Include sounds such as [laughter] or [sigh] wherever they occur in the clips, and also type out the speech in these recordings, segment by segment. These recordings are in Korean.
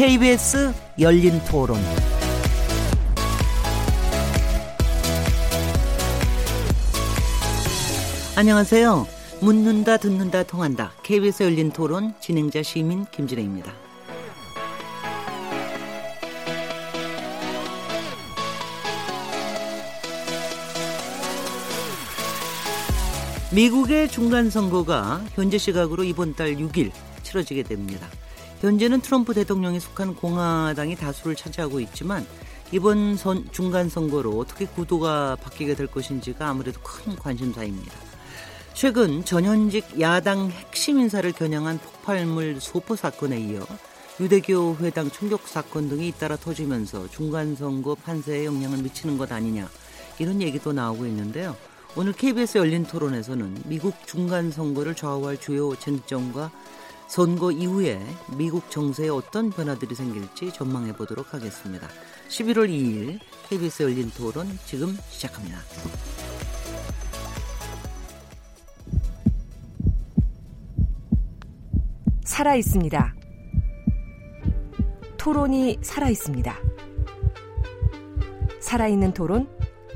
KBS 열린 토론. 안녕하세요. 묻는다, 듣는다, 통한다. KBS 열린 토론 진행자 시민 김진혜입니다. 미국의 중간 선거가 현재 시각으로 이번 달 6일 치러지게 됩니다. 현재는 트럼프 대통령이 속한 공화당이 다수를 차지하고 있지만 이번 선, 중간 선거로 어떻게 구도가 바뀌게 될 것인지가 아무래도 큰 관심사입니다. 최근 전현직 야당 핵심 인사를 겨냥한 폭발물 소포 사건에 이어 유대교 회당 총격 사건 등이 잇따라 터지면서 중간 선거 판세에 영향을 미치는 것 아니냐 이런 얘기도 나오고 있는데요. 오늘 KBS 열린 토론에서는 미국 중간 선거를 좌우할 주요 쟁점과 선거 이후에 미국 정세에 어떤 변화들이 생길지 전망해 보도록 하겠습니다. 11월 2일 KBS 열린 토론 지금 시작합니다. 살아 있습니다. 토론이 살아 있습니다. 살아있는 토론,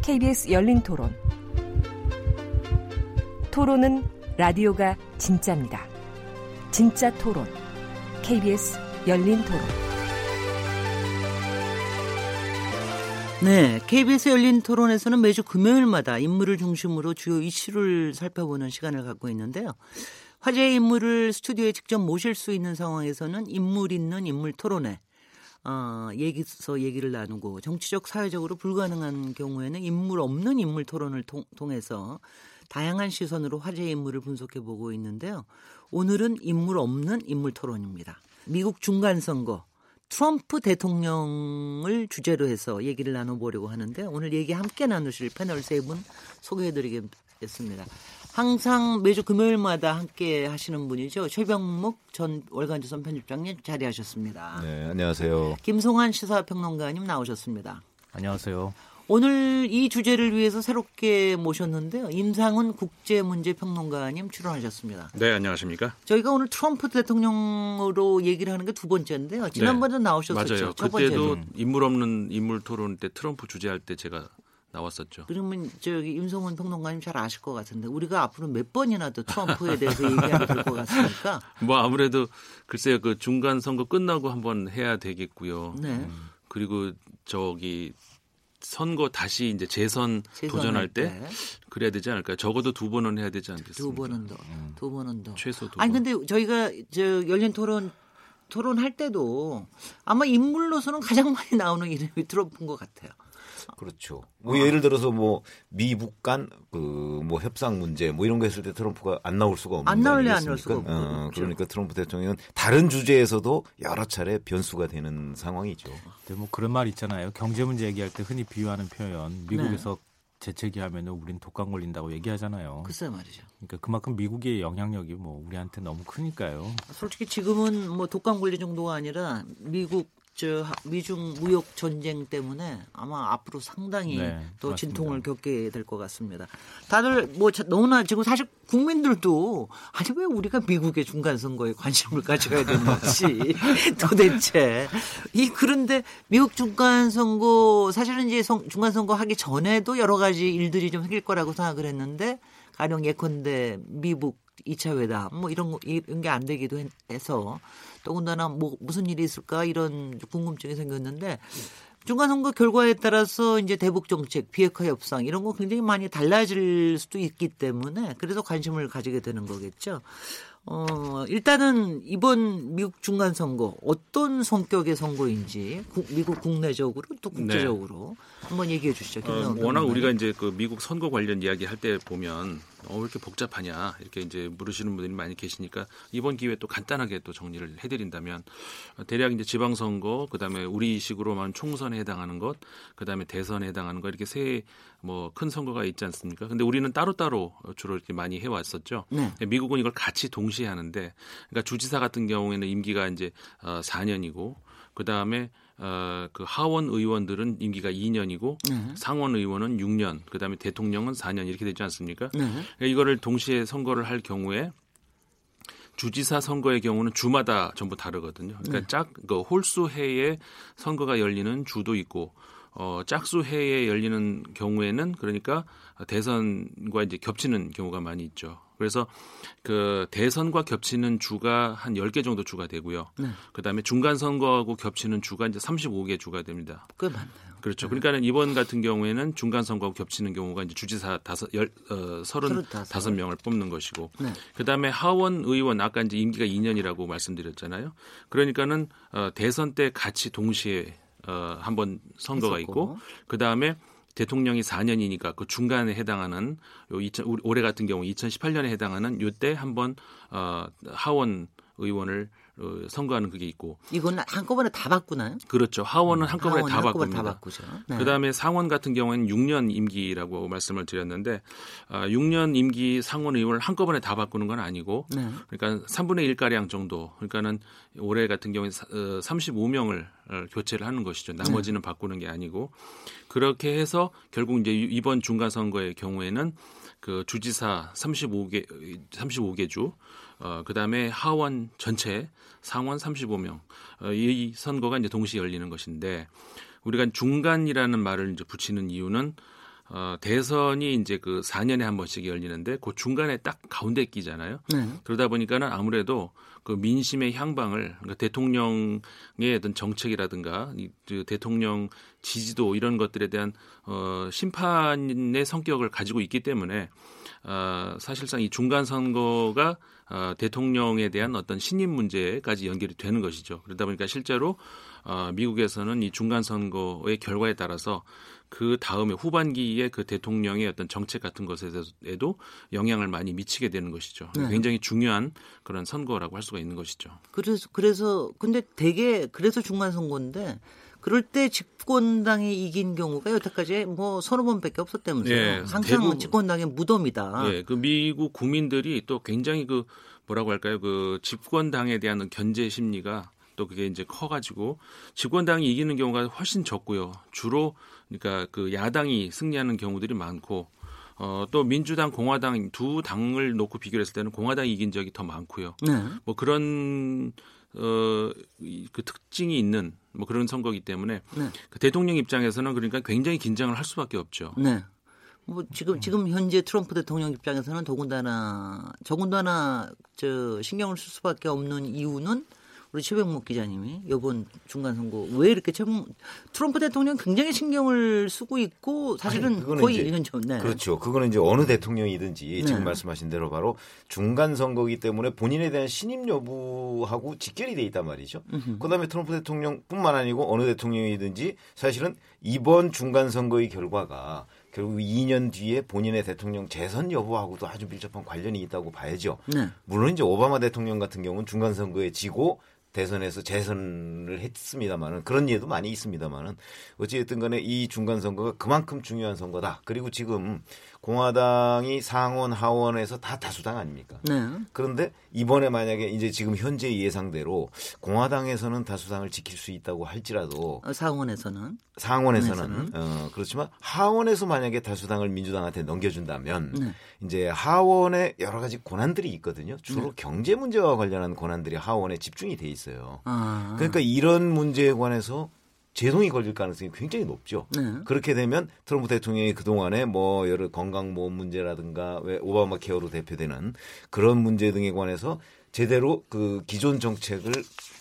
KBS 열린 토론. 토론은 라디오가 진짜입니다. 진짜 토론. KBS 열린 토론. 네, KBS 열린 토론에서는 매주 금요일마다 인물을 중심으로 주요 이슈를 살펴보는 시간을 갖고 있는데요. 화제의 인물을 스튜디오에 직접 모실 수 있는 상황에서는 인물 있는 인물 토론회, 어, 얘기서 얘기를 나누고 정치적 사회적으로 불가능한 경우에는 인물 없는 인물 토론을 통, 통해서 다양한 시선으로 화제의 인물을 분석해 보고 있는데요. 오늘은 인물 없는 인물 토론입니다. 미국 중간 선거 트럼프 대통령을 주제로 해서 얘기를 나눠보려고 하는데 오늘 얘기 함께 나누실 패널 세 분 소개해드리겠습니다. 항상 매주 금요일마다 함께 하시는 분이죠. 최병묵 전 월간조선 편집장님 자리하셨습니다. 네, 안녕하세요. 김송환 시사평론가님 나오셨습니다. 안녕하세요. 오늘 이 주제를 위해서 새롭게 모셨는데요. 임상훈 국제문제평론가님 출연하셨습니다. 네, 안녕하십니까? 저희가 오늘 트럼프 대통령으로 얘기를 하는 게 두 번째인데요. 지난번에 네. 나오셨었죠. 맞아요. 그때도 인물 없는 인물 토론 때 트럼프 주제할 때 제가 나왔었죠. 그러면 저기 임성훈 평론가님 잘 아실 것 같은데 우리가 앞으로 몇 번이나 더 트럼프에 대해서 얘기하면 될 것 같습니까? [laughs] 뭐 아무래도 글쎄요 그 중간 선거 끝나고 한번 해야 되겠고요. 네. 음, 그리고 저기 선거 다시 이제 재선 도전할 때, 때, 그래야 되지 않을까요? 적어도 두 번은 해야 되지 않겠습니까? 두 번은 더, 음. 두 번은 더. 최소 두 아니 번. 근데 저희가 저 열린 토론 토론할 때도 아마 인물로서는 가장 많이 나오는 이름이 트럼프인 것 같아요. 그렇죠. 뭐 예를 들어서 뭐 미북 간 그 뭐 협상 문제 뭐 이런 거 했을 때 트럼프가 안 나올 수가 없는 안 나올래 안 나올 수가 없고. 어, 그렇죠. 그러니까 트럼프 대통령은 다른 주제에서도 여러 차례 변수가 되는 상황이죠. 근데 뭐 그런 말 있잖아요. 경제 문제 얘기할 때 흔히 비유하는 표현 미국에서 네. 재채기 하면은 우린 독감 걸린다고 얘기하잖아요. 글쎄 말이죠. 그러니까 그만큼 미국의 영향력이 뭐 우리한테 너무 크니까요. 솔직히 지금은 뭐 독감 걸린 정도가 아니라 미국 저 미중 무역 전쟁 때문에 아마 앞으로 상당히 네, 또 맞습니다. 진통을 겪게 될 것 같습니다. 다들 뭐 너무나 지금 사실 국민들도 아니 왜 우리가 미국의 중간 선거에 관심을 가져야 되는지 [laughs] 도대체 이 그런데 미국 중간 선거 사실은 이제 중간 선거 하기 전에도 여러 가지 일들이 좀 생길 거라고 생각을 했는데 가령 예컨대 미국 2차 회담 뭐 이런 거 이런 게 안 되기도 해서 더군다나 뭐 무슨 일이 있을까 이런 궁금증이 생겼는데 중간선거 결과에 따라서 이제 대북 정책, 비핵화 협상 이런 거 굉장히 많이 달라질 수도 있기 때문에 그래서 관심을 가지게 되는 거겠죠. 어, 일단은 이번 미국 중간 선거 어떤 성격의 선거인지 구, 미국 국내적으로 또 네. 국제적으로 네. 한번 얘기해 주시죠. 어, 워낙 우리가 이제 그 미국 선거 관련 이야기 할 때 보면 어, 왜 이렇게 복잡하냐 이렇게 이제 물으시는 분들이 많이 계시니까 이번 기회에 또 간단하게 또 정리를 해드린다면 대략 이제 지방선거 그다음에 우리식으로만 총선에 해당하는 것 그다음에 대선에 해당하는 것 이렇게 세 뭐 큰 선거가 있지 않습니까? 근데 우리는 따로따로 주로 이렇게 많이 해왔었죠. 네. 미국은 이걸 같이 동시에 하는데 그러니까 주지사 같은 경우에는 임기가 이제 어, 4년이고 그다음에 어, 그 하원 의원들은 임기가 2년이고 네. 상원 의원은 6년, 그다음에 대통령은 4년 이렇게 되지 않습니까? 네. 그러니까 이거를 동시에 선거를 할 경우에 주지사 선거의 경우는 주마다 전부 다르거든요. 그러니까 네. 짝, 그 홀수 해에 선거가 열리는 주도 있고 어, 짝수 해에 열리는 경우에는 그러니까 대선과 이제 겹치는 경우가 많이 있죠. 그래서 그 대선과 겹치는 주가 한 10개 정도 주가 되고요. 네. 그다음에 중간 선거하고 겹치는 주가 이제 35개 주가 됩니다. 꽤 많네요. 그렇죠. 네. 그러니까는 이번 같은 경우에는 중간 선거하고 겹치는 경우가 이제 주지사 다섯 열 어, 서른 다섯 명을 뽑는 것이고. 네. 그다음에 하원 의원 아까 이제 임기가 2년이라고 말씀드렸잖아요. 그러니까는 어, 대선 때 같이 동시에 어, 한번 선거가. 있고 그 다음에 대통령이 4년이니까 그 중간에 해당하는 요 2000, 올해 같은 경우 2018년에 해당하는 요때 한번 어, 하원 의원을 어, 선거하는 그게 있고 이건 한꺼번에 다 바꾸나요? 그렇죠. 하원은 한꺼번에 하원, 다 바꿉니다. 다 바꾸죠. 네. 그다음에 상원 같은 경우에는 6년 임기라고 말씀을 드렸는데 어, 6년 임기 상원 의원을 한꺼번에 다 바꾸는 건 아니고 네. 그러니까 3분의 1 가량 정도 그러니까는 올해 같은 경우에 35명을 어, 교체를 하는 것이죠. 나머지는 네. 바꾸는 게 아니고 그렇게 해서 결국 이제 이번 중간 선거의 경우에는 그 주지사 35개 35개 주 어, 그 다음에 하원 전체 상원 35명 어, 이 선거가 이제 동시에 열리는 것인데 우리가 중간이라는 말을 이제 붙이는 이유는 어, 대선이 이제 그 4년에 한 번씩 열리는데 그 중간에 딱 가운데 끼잖아요. 네. 그러다 보니까는 아무래도 그 민심의 향방을 그러니까 대통령의 어떤 정책이라든가 그 대통령 지지도 이런 것들에 대한 어, 심판의 성격을 가지고 있기 때문에 어, 사실상 이 중간 선거가 어, 대통령에 대한 어떤 신임 문제까지 연결이 되는 것이죠. 그러다 보니까 실제로 어, 미국에서는 이 중간 선거의 결과에 따라서 그 다음에 후반기에 그 대통령의 어떤 정책 같은 것에도 영향을 많이 미치게 되는 것이죠. 네. 굉장히 중요한 그런 선거라고 할 수가 있는 것이죠. 그래서 그래서 근데 대개 그래서 중간 선거인데 그럴 때 집권당이 이긴 경우가 여태까지 뭐 서너 번밖에 없었다면서요. 네, 항상 대부분, 집권당의 무덤이다. 네, 그 미국 국민들이 또 굉장히 그 뭐라고 할까요? 그 집권당에 대한 견제 심리가 또 그게 이제 커가지고 집권당이 이기는 경우가 훨씬 적고요. 주로 그러니까 그 야당이 승리하는 경우들이 많고 어, 또 민주당, 공화당 두 당을 놓고 비교했을 때는 공화당이 이긴 적이 더 많고요. 네. 뭐 그런 어, 그 특징이 있는 뭐 그런 선거기 때문에 네. 그 대통령 입장에서는 그러니까 굉장히 긴장을 할 수밖에 없죠. 네. 뭐 지금 지금 현재 트럼프 대통령 입장에서는 더군다나 더군다나 저 신경을 쓸 수밖에 없는 이유는 우리 최병목 기자님이 이번 중간 선거 왜 이렇게 참 트럼프 대통령 굉장히 신경을 쓰고 있고 사실은 아니, 거의 이제, 전 네. 그렇죠. 그거는 이제 어느 대통령이든지 네. 지금 말씀하신 대로 바로 중간 선거기 때문에 본인에 대한 신임 여부하고 직결이 돼 있단 말이죠. 으흠. 그다음에 트럼프 대통령뿐만 아니고 어느 대통령이든지 사실은 이번 중간 선거의 결과가 결국 2년 뒤에 본인의 대통령 재선 여부하고도 아주 밀접한 관련이 있다고 봐야죠. 네. 물론 이제 오바마 대통령 같은 경우는 중간 선거에 지고 대선에서 재선을 했습니다만은 그런 예도 많이 있습니다만은 어찌됐든 간에 이 중간 선거가 그만큼 중요한 선거다. 그리고 지금 공화당이 상원 하원에서 다 다수당 아닙니까? 네. 그런데 이번에 만약에 이제 지금 현재 예상대로 공화당에서는 다수당을 지킬 수 있다고 할지라도 어, 상원에서는 상원에서는 어, 그렇지만 하원에서 만약에 다수당을 민주당한테 넘겨준다면 네. 이제 하원에 여러 가지 고난들이 있거든요. 주로 네. 경제 문제와 관련한 고난들이 하원에 집중이 돼 있어요. 아. 그러니까 이런 문제에 관해서 제동이 걸릴 가능성이 굉장히 높죠. 네. 그렇게 되면 트럼프 대통령이 그동안에 뭐 여러 건강보험 문제라든가 왜 오바마 케어로 대표되는 그런 문제 등에 관해서 제대로 그 기존 정책을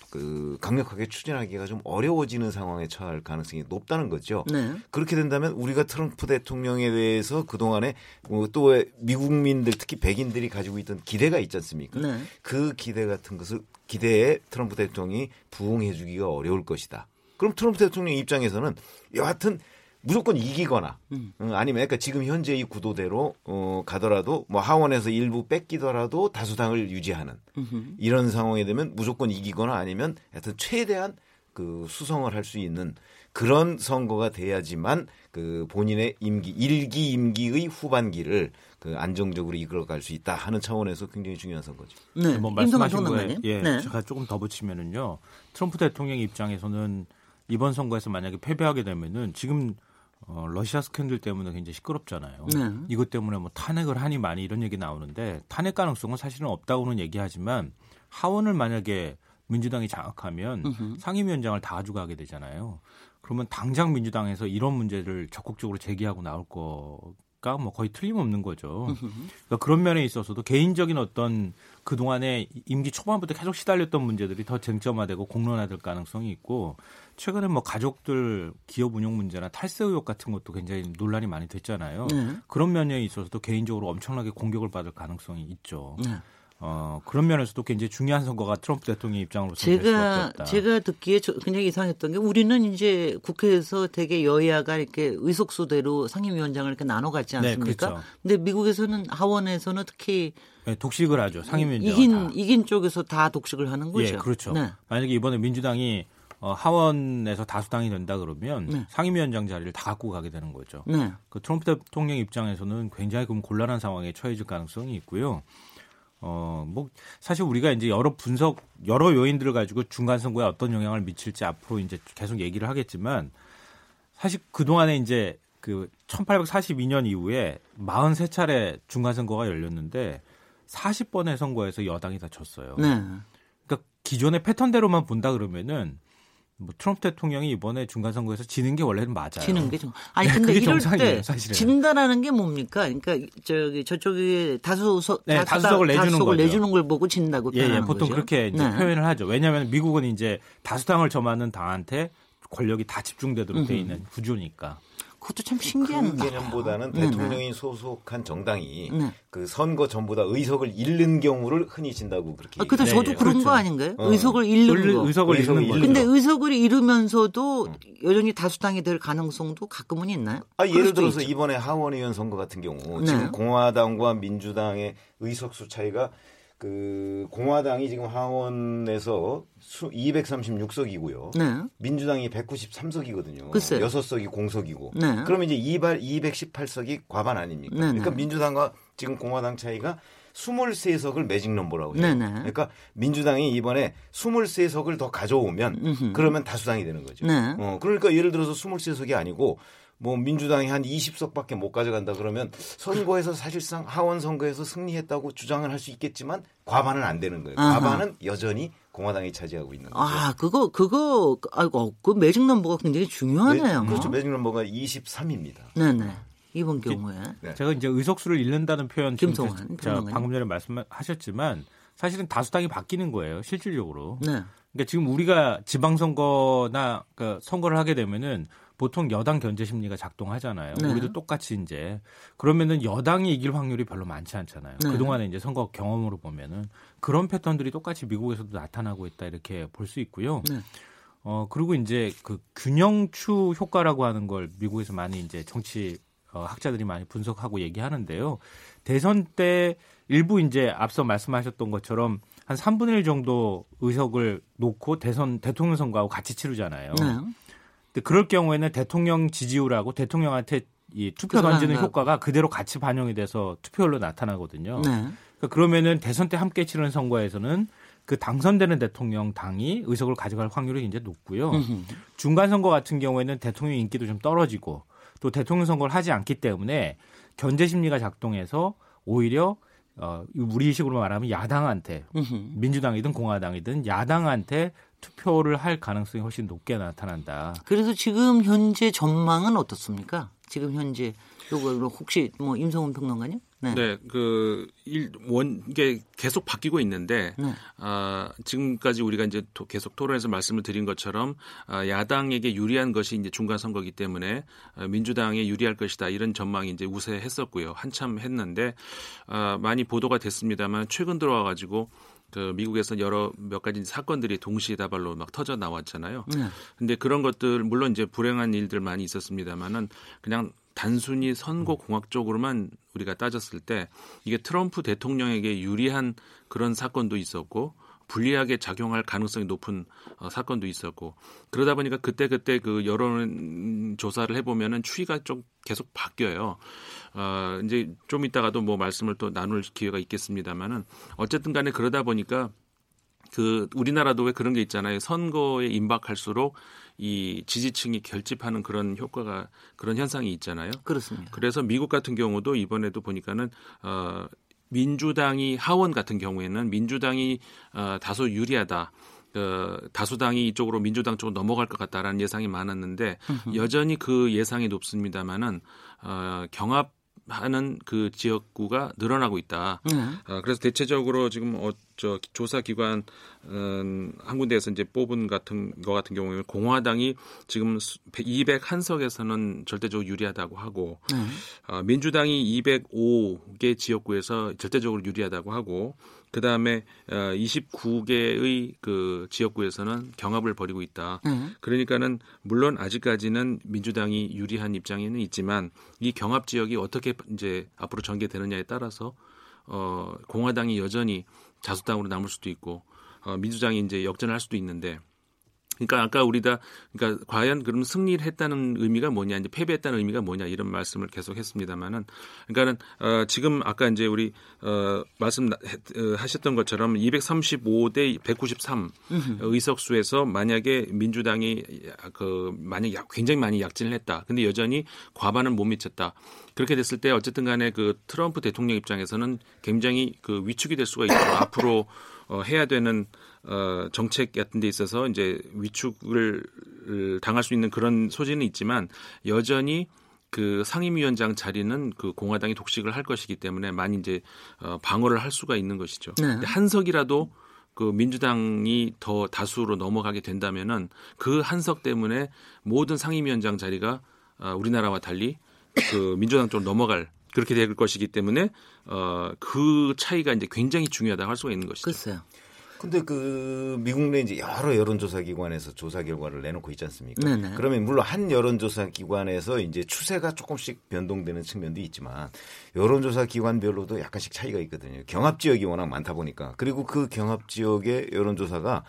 그 강력하게 추진하기가 좀 어려워지는 상황에 처할 가능성이 높다는 거죠. 네. 그렇게 된다면 우리가 트럼프 대통령에 대해서 그동안에 뭐또 미국민들 특히 백인들이 가지고 있던 기대가 있지 않습니까? 네. 그 기대 같은 것을 기대에 트럼프 대통령이 부응해 주기가 어려울 것이다. 그럼 트럼프 대통령 입장에서는 여하튼 무조건 이기거나 음. 아니면 그러니까 지금 현재 이 구도대로 어, 가더라도 뭐 하원에서 일부 뺏기더라도 다수당을 유지하는 음흠. 이런 상황이 되면 무조건 이기거나 아니면 하여튼 최대한 그 수성을 할 수 있는 그런 선거가 돼야지만 그 본인의 임기 일기 임기의 후반기를 그 안정적으로 이끌어갈 수 있다 하는 차원에서 굉장히 중요한 선거죠. 네, 뭐 말씀하신 거에 예, 네. 제가 조금 더 붙이면은요. 트럼프 대통령 입장에서는 이번 선거에서 만약에 패배하게 되면은 지금 어, 러시아 스캔들 때문에 굉장히 시끄럽잖아요. 네. 이것 때문에 뭐 탄핵을 하니 많이 이런 얘기 나오는데 탄핵 가능성은 사실은 없다고는 얘기하지만 하원을 만약에 민주당이 장악하면 으흠. 상임위원장을 다 가져가게 되잖아요. 그러면 당장 민주당에서 이런 문제를 적극적으로 제기하고 나올 거 가뭐 거의 틀림없는 거죠. 그러니까 그런 면에 있어서도 개인적인 어떤 그 동안에 임기 초반부터 계속 시달렸던 문제들이 더 쟁점화되고 공론화될 가능성이 있고 최근에 뭐 가족들 기업 운영 문제나 탈세 의혹 같은 것도 굉장히 논란이 많이 됐잖아요. 네. 그런 면에 있어서도 개인적으로 엄청나게 공격을 받을 가능성이 있죠. 네. 어, 그런 면에서도 굉장히 중요한 선거가 트럼프 대통령 입장으로서 제가 제가 듣기에 저, 굉장히 이상했던 게 우리는 이제 국회에서 되게 여야가 이렇게 의석수대로 상임위원장을 이렇게 나눠 갖지 네, 않습니까? 네, 그렇죠. 근데 미국에서는 하원에서는 특히 네, 독식을 하죠. 상임위원장 이긴 이긴 쪽에서 다 독식을 하는 거죠. 예, 그렇죠. 네. 만약에 이번에 민주당이 어, 하원에서 다수당이 된다 그러면 네. 상임위원장 자리를 다 갖고 가게 되는 거죠. 네. 그 트럼프 대통령 입장에서는 굉장히 그럼 곤란한 상황에 처해질 가능성이 있고요. 어, 뭐, 사실 우리가 이제 여러 분석, 여러 요인들을 가지고 중간 선거에 어떤 영향을 미칠지 앞으로 이제 계속 얘기를 하겠지만 사실 그동안에 이제 그 1842년 이후에 43차례 중간 선거가 열렸는데 40번의 선거에서 여당이 다 졌어요. 네. 그러니까 기존의 패턴대로만 본다 그러면은 뭐 트럼프 대통령이 이번에 중간 선거에서 지는 게 원래는 맞아요. 지는 게 좀. 아니 근데 이럴 때 사실은. 진다라는 게 뭡니까? 그러니까 저기 저쪽에 다수석 네, 다수석을 내주는 다수석을 내주는 걸 보고 진다고 예, 예 보통 거죠? 그렇게 이제 네. 표현을 하죠. 왜냐하면 미국은 이제 다수당을 점하는 당한테 권력이 다 집중되도록 돼 있는 구조니까. 그것도 참 신기한 개념보다는 네. 대통령이 소속한 정당이 네. 그 선거 전부 다 의석을 잃는 경우를 흔히 진다고 그렇게. 아, 근데 저도 네, 그런 그렇죠. 거 아닌가요? 어. 의석을 잃는 거. 의석을, 잃는 거. 근데 의석을 잃으면서도 음. 여전히 다수당이 될 가능성도 가끔은 있나요? 아, 예를 들어서 있죠. 이번에 하원의원 선거 같은 경우 네. 지금 공화당과 민주당의 의석수 차이가 그 공화당이 지금 하원에서 수 236석이고요. 네. 민주당이 193석이거든요. 글쎄. 6석이 공석이고. 네. 그러면 이제 2발 218석이 과반 아닙니까? 네, 네. 그러니까 민주당과 지금 공화당 차이가 23석을 매직 넘버라고 해요. 네네. 그러니까 민주당이 이번에 23석을 더 가져오면 음흠. 그러면 다수당이 되는 거죠. 네. 어, 그러니까 예를 들어서 23석이 아니고 뭐 민주당이 한 20석밖에 못 가져간다 그러면 선거에서 사실상 하원 선거에서 승리했다고 주장을 할 수 있겠지만 과반은 안 되는 거예요. 아하. 과반은 여전히 공화당이 차지하고 있는 거죠. 아, 그거 그거 아이고 그 매직 넘버가 굉장히 중요하네요. 매, 그렇죠. 매직 넘버가 23입니다. 네, 네. 이번 경우에 네. 제가 이제 의석수를 잃는다는 표현 김성환 방금 전에 말씀하셨지만 사실은 다수당이 바뀌는 거예요. 실질적으로. 네. 그러니까 지금 우리가 지방선거나 그 선거를 하게 되면은 보통 여당 견제 심리가 작동하잖아요. 네. 우리도 똑같이 이제 그러면은 여당이 이길 확률이 별로 많지 않잖아요. 네. 그동안에 이제 선거 경험으로 보면은 그런 패턴들이 똑같이 미국에서도 나타나고 있다 이렇게 볼 수 있고요. 네. 어 그리고 이제 그 균형추 효과라고 하는 걸 미국에서 많이 이제 정치 어, 학자들이 많이 분석하고 얘기하는데요. 대선 때 일부 이제 앞서 말씀하셨던 것처럼 한 3분의 1 정도 의석을 놓고 대선 대통령 선거하고 같이 치르잖아요. 네. 그럴 경우에는 대통령 지지율하고 대통령한테 이 투표 던지는 효과가 그대로 같이 반영이 돼서 투표율로 나타나거든요. 네. 그러니까 그러면은 대선 때 함께 치르는 선거에서는 그 당선되는 대통령 당이 의석을 가져갈 확률이 이제 높고요. 중간 선거 같은 경우에는 대통령 인기도 좀 떨어지고 또 대통령 선거를 하지 않기 때문에 견제 심리가 작동해서 오히려 어 우리식으로 말하면 야당한테 민주당이든 공화당이든 야당한테 투표를 할 가능성이 훨씬 높게 나타난다. 그래서 지금 현재 전망은 어떻습니까? 지금 현재 요거 혹시 뭐 임성훈 평론가님? 네. 네, 그, 일, 원, 이게 계속 바뀌고 있는데, 네. 아, 지금까지 우리가 이제 도, 계속 토론에서 말씀을 드린 것처럼, 아, 야당에게 유리한 것이 이제 중간 선거기 때문에 아, 민주당에 유리할 것이다. 이런 전망이 이제 우세했었고요. 한참 했는데, 아, 많이 보도가 됐습니다만, 최근 들어와가지고, 그 미국에서 여러 몇 가지 사건들이 동시다발로 막 터져 나왔잖아요. 네. 근데 그런 것들 물론 이제 불행한 일들 많이 있었습니다만은 그냥 단순히 선거 공학적으로만 우리가 따졌을 때 이게 트럼프 대통령에게 유리한 그런 사건도 있었고 불리하게 작용할 가능성이 높은 어, 사건도 있었고 그러다 보니까 그때 그때 그 여론 조사를 해보면은 추이가 좀 계속 바뀌어요. 어, 이제 좀 이따가도 뭐 말씀을 또 나눌 기회가 있겠습니다만은 어쨌든 간에 그러다 보니까 그 우리나라도 왜 그런 게 있잖아요. 선거에 임박할수록 이 지지층이 결집하는 그런 효과가 그런 현상이 있잖아요. 그렇습니다. 그래서 미국 같은 경우도 이번에도 보니까는 어 민주당이 하원 같은 경우에는 민주당이 어, 다소 유리하다. 어, 다수당이 이쪽으로 민주당 쪽으로 넘어갈 것 같다라는 예상이 많았는데 여전히 그 예상이 높습니다만은 어, 경합 하는 그 지역구가 늘어나고 있다. 네. 어, 그래서 대체적으로 지금 어, 저 조사 기관 음, 한 군데에서 이제 뽑은 같은 거 같은 경우에는 공화당이 지금 201석에서는 절대적으로 유리하다고 하고 네. 어, 민주당이 205개 지역구에서 절대적으로 유리하다고 하고 그 다음에 어, 29개의 그 지역구에서는 경합을 벌이고 있다. 음. 그러니까는 물론 아직까지는 민주당이 유리한 입장에는 있지만 이 경합 지역이 어떻게 이제 앞으로 전개되느냐에 따라서 어, 공화당이 여전히 자수당으로 남을 수도 있고 어, 민주당이 이제 역전할 수도 있는데 그러니까 아까 우리가 그러니까 과연 그럼 승리를 했다는 의미가 뭐냐 이제 패배했다는 의미가 뭐냐 이런 말씀을 계속 했습니다마는 그러니까는 어, 지금 아까 이제 우리 어, 말씀 어, 하셨던 것처럼 235대 193 의석수에서 만약에 민주당이 그 만약 약, 굉장히 많이 약진을 했다. 근데 여전히 과반은 못 미쳤다. 그렇게 됐을 때 어쨌든 간에 그 트럼프 대통령 입장에서는 굉장히 그 위축이 될 수가 있고 [coughs] 앞으로 어, 해야 되는 어, 정책 같은 데 있어서 이제 위축을 당할 수 있는 그런 소지는 있지만 여전히 그 상임위원장 자리는 그 공화당이 독식을 할 것이기 때문에 많이 이제 어, 방어를 할 수가 있는 것이죠. 네. 한 석이라도 그 민주당이 더 다수로 넘어가게 된다면은 그 한석 때문에 모든 상임위원장 자리가 어, 우리나라와 달리 그 민주당 쪽으로 넘어갈 그렇게 될 것이기 때문에 어, 그 차이가 이제 굉장히 중요하다고 할 수가 있는 것이죠. 글쎄요. 근데 그 미국 내 이제 여러 여론조사 기관에서 조사 결과를 내놓고 있지 않습니까? 네네. 그러면 물론 한 여론조사 기관에서 이제 추세가 조금씩 변동되는 측면도 있지만 여론조사 기관별로도 약간씩 차이가 있거든요. 경합 지역이 워낙 많다 보니까 그리고 그 경합 지역의 여론조사가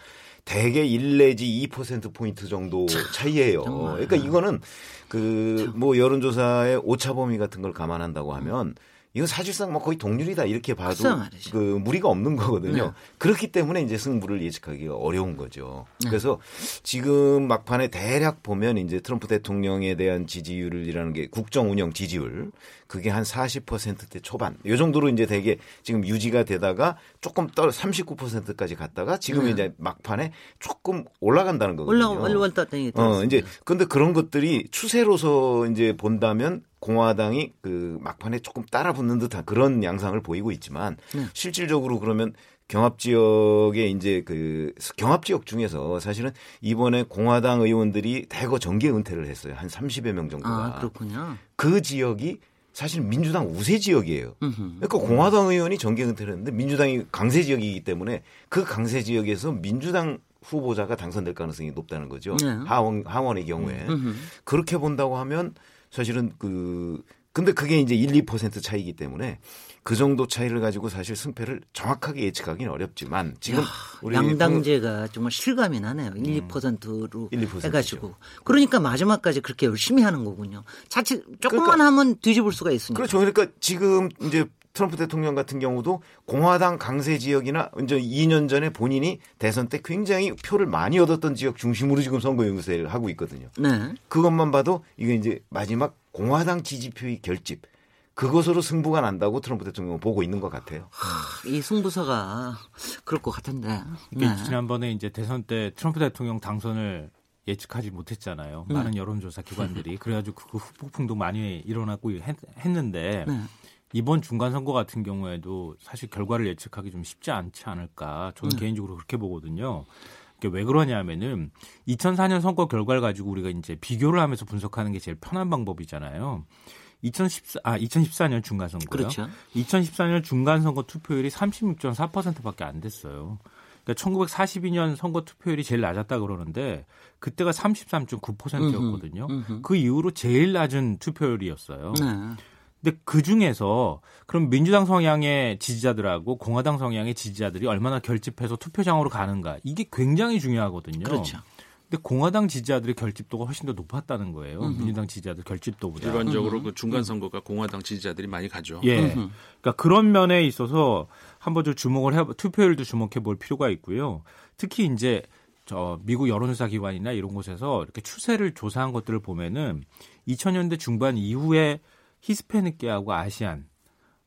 대개 1 내지 2% 포인트 정도 차이예요. 그러니까 이거는 그 뭐 여론조사의 오차 범위 같은 걸 감안한다고 하면 음. 이건 사실상 뭐 거의 동률이다 이렇게 봐도 그 무리가 없는 거거든요. 네. 그렇기 때문에 이제 승부를 예측하기가 어려운 거죠. 네. 그래서 지금 막판에 대략 보면 이제 트럼프 대통령에 대한 지지율이라는 게 국정 운영 지지율 그게 한 40%대 초반 요 정도로 이제 되게 지금 유지가 되다가 조금 떨 39%까지 갔다가 지금 네. 이제 막판에 조금 올라간다는 거거든요. 올라 올라왔다니. 어 이제 근데 그런 것들이 추세로서 이제 본다면 공화당이 그 막판에 조금 따라붙는 듯한 그런 양상을 보이고 있지만 네. 실질적으로 그러면 경합 지역에 이제 그 경합 지역 중에서 사실은 이번에 공화당 의원들이 대거 정계 은퇴를 했어요. 한 30여 명 정도가. 아, 그렇군요. 그 지역이 사실 민주당 우세 지역이에요. 그러니까 공화당 의원이 정계 은퇴를 했는데 민주당이 강세 지역이기 때문에 그 강세 지역에서 민주당 후보자가 당선될 가능성이 높다는 거죠. 네. 하원 하원의 경우에. 그렇게 본다고 하면 사실은 그 근데 그게 이제 1, 2% 차이기 때문에 그 정도 차이를 가지고 사실 승패를 정확하게 예측하기는 어렵지만 지금 야, 우리 양당제가 정말 실감이 나네요. 1, 음. 2%로 1, 2%죠. 해가지고 그러니까 마지막까지 그렇게 열심히 하는 거군요. 자칫 조금만 그러니까, 하면 뒤집을 수가 있으니까. 그렇죠. 그러니까 지금 이제 트럼프 대통령 같은 경우도 공화당 강세 지역이나 이제 2년 전에 본인이 대선 때 굉장히 표를 많이 얻었던 지역 중심으로 지금 선거 유세를 하고 있거든요. 네. 그것만 봐도 이게 이제 마지막 공화당 지지표의 결집 그것으로 승부가 난다고 트럼프 대통령은 보고 있는 것 같아요. 하, 이 승부사가 그럴 것 같은데. 네. 지난번에 이제 대선 때 트럼프 대통령 당선을 예측하지 못했잖아요. 네. 많은 여론조사 기관들이 그래가지고 그 후폭풍도 많이 일어나고 했, 는데 네. 이번 중간 선거 같은 경우에도 사실 결과를 예측하기 좀 쉽지 않지 않을까 저는 네. 개인적으로 그렇게 보거든요. 왜 그러냐면은 2004년 선거 결과를 가지고 우리가 이제 비교를 하면서 분석하는 게 제일 편한 방법이잖아요. 2014, 아, 2014년 중간선거요. 그렇죠. 2014년 중간선거 투표율이 36.4%밖에 안 됐어요. 그러니까 1942년 선거 투표율이 제일 낮았다 그러는데 그때가 33.9%였거든요. 음흠, 음흠. 그 이후로 제일 낮은 투표율이었어요. 네. 근데 그 중에서 그럼 민주당 성향의 지지자들하고 공화당 성향의 지지자들이 얼마나 결집해서 투표장으로 가는가 이게 굉장히 중요하거든요. 그렇죠. 근데 공화당 지지자들의 결집도가 훨씬 더 높았다는 거예요. 음흠. 민주당 지지자들 결집도보다. 일반적으로 그 중간 선거가 공화당 지지자들이 많이 가죠. 예. 음흠. 그러니까 그런 면에 있어서 한번 좀 주목을 해 투표율도 주목해 볼 필요가 있고요. 특히 이제 저 미국 여론조사 기관이나 이런 곳에서 이렇게 추세를 조사한 것들을 보면은 2000년대 중반 이후에 히스패닉계하고 아시안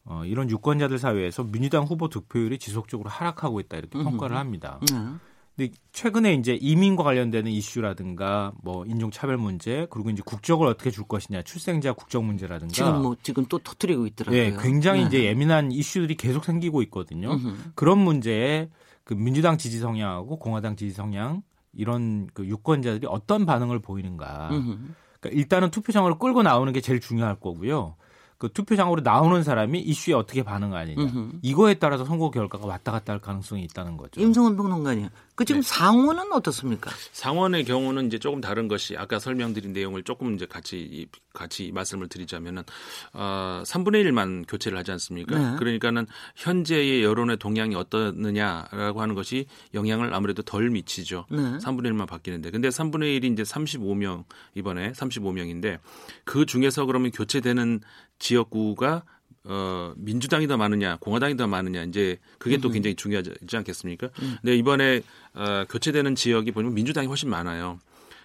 어, 이런 유권자들 사회에서 민주당 후보 득표율이 지속적으로 하락하고 있다 이렇게 평가를 합니다. 음. 근데 최근에 이제 이민과 관련되는 이슈라든가 뭐 인종 차별 문제 그리고 이제 국적을 어떻게 줄 것이냐 출생자 국적 문제라든가 지금 뭐 지금 또 터트리고 있더라고요. 네, 굉장히 네. 이제 예민한 이슈들이 계속 생기고 있거든요. 음흠. 그런 문제에 그 민주당 지지 성향하고 공화당 지지 성향 이런 그 유권자들이 어떤 반응을 보이는가. 그러니까 일단은 투표장으로 끌고 나오는 게 제일 중요할 거고요. 그 투표장으로 나오는 사람이 이슈에 어떻게 반응하느냐 음흠. 이거에 따라서 선거 결과가 왔다 갔다 할 가능성이 있다는 거죠. 임성원 평론가님, 그 지금 네. 상원은 어떻습니까? 상원의 경우는 이제 조금 다른 것이 아까 설명드린 내용을 조금 이제 같이 같이 말씀을 드리자면은 어, 3분의 1만 교체를 하지 않습니까? 네. 그러니까는 현재의 여론의 동향이 어떻느냐라고 하는 것이 영향을 아무래도 덜 미치죠. 네. 3분의 1만 바뀌는데, 근데 3분의 1이 이제 35명 이번에 35명인데 그 중에서 그러면 교체되는 지역구가 어, 민주당이 더 많으냐, 공화당이 더 많으냐, 이제 그게 또 굉장히 중요하지 않겠습니까? 음. 근데 이번에 어, 교체되는 지역이 보면 민주당이 훨씬 많아요.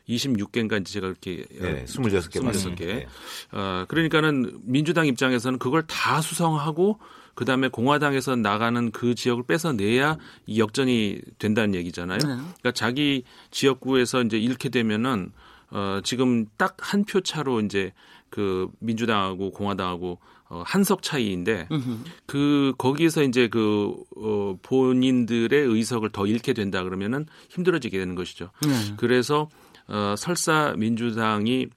26개인가 제가 이렇게 네, 26개 26개. 네. 어, 그러니까는 민주당 입장에서는 그걸 다 수성하고 그다음에 공화당에서 나가는 그 지역을 뺏어내야 이 역전이 된다는 얘기잖아요. 네. 그러니까 자기 지역구에서 이제 잃게 되면은 어, 지금 딱 한 표 차로 이제 그 민주당하고 공화당하고 어, 한석 차이인데 으흠. 그 거기에서 이제 그 어, 본인들의 의석을 더 잃게 된다 그러면은 힘들어지게 되는 것이죠. 네. 그래서 어, 설사 민주당이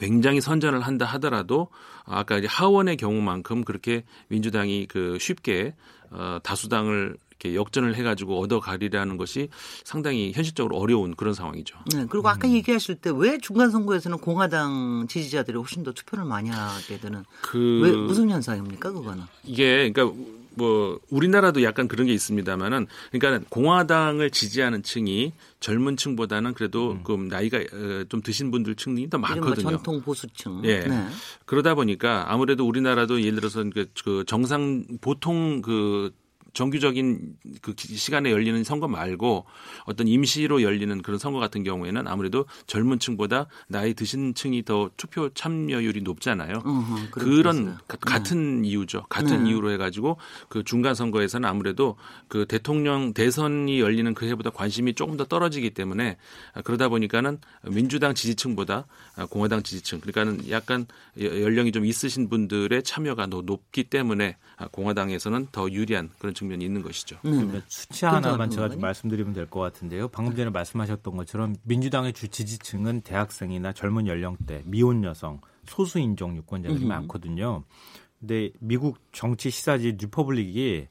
굉장히 선전을 한다 하더라도 아까 이제 하원의 경우만큼 그렇게 민주당이 그 쉽게 어, 다수당을 이렇게 역전을 해가지고 얻어가리라는 것이 상당히 현실적으로 어려운 그런 상황이죠. 네. 그리고 아까 음. 얘기하실 때 왜 중간 선거에서는 공화당 지지자들이 훨씬 더 투표를 많이 하게 되는 그 왜 무슨 현상입니까 그거는? 이게 그러니까 뭐 우리나라도 약간 그런 게 있습니다만은 그러니까 공화당을 지지하는 층이 젊은 층보다는 그래도 음. 그 나이가 어, 좀 드신 분들 층이 더 많거든요. 전통 보수층. 예. 네. 그러다 보니까 아무래도 우리나라도 예를 들어서 그, 그 정상 보통 그 정규적인 그 시간에 열리는 선거 말고 어떤 임시로 열리는 그런 선거 같은 경우에는 아무래도 젊은 층보다 나이 드신 층이 더 투표 참여율이 높잖아요. 어허, 그런 가, 같은 네. 이유죠. 같은 네. 이유로 해가지고 그 중간 선거에서는 아무래도 그 대통령 대선이 열리는 그 해보다 관심이 조금 더 떨어지기 때문에 그러다 보니까는 민주당 지지층보다 공화당 지지층 그러니까는 약간 연령이 좀 있으신 분들의 참여가 더 높기 때문에 공화당에서는 더 유리한 그런 측 측면이 있는 것이죠. 네. 그러니까 수치 하나만 제가 좀 말씀드리면 될 것 같은데요. 방금 전에 말씀하셨던 것처럼 민주당의 주 지지층은 대학생이나 젊은 연령대, 미혼 여성, 소수 인종 유권자들이 음. 많거든요. 근데 미국 정치 시사지 뉴퍼블릭이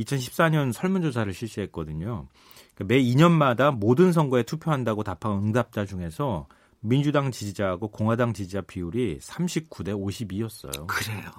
2014년 설문조사를 실시했거든요. 그러니까 매 2년마다 모든 선거에 투표한다고 답한 응답자 중에서 민주당 지지자하고 공화당 지지자 비율이 39대 52였어요. 그래요.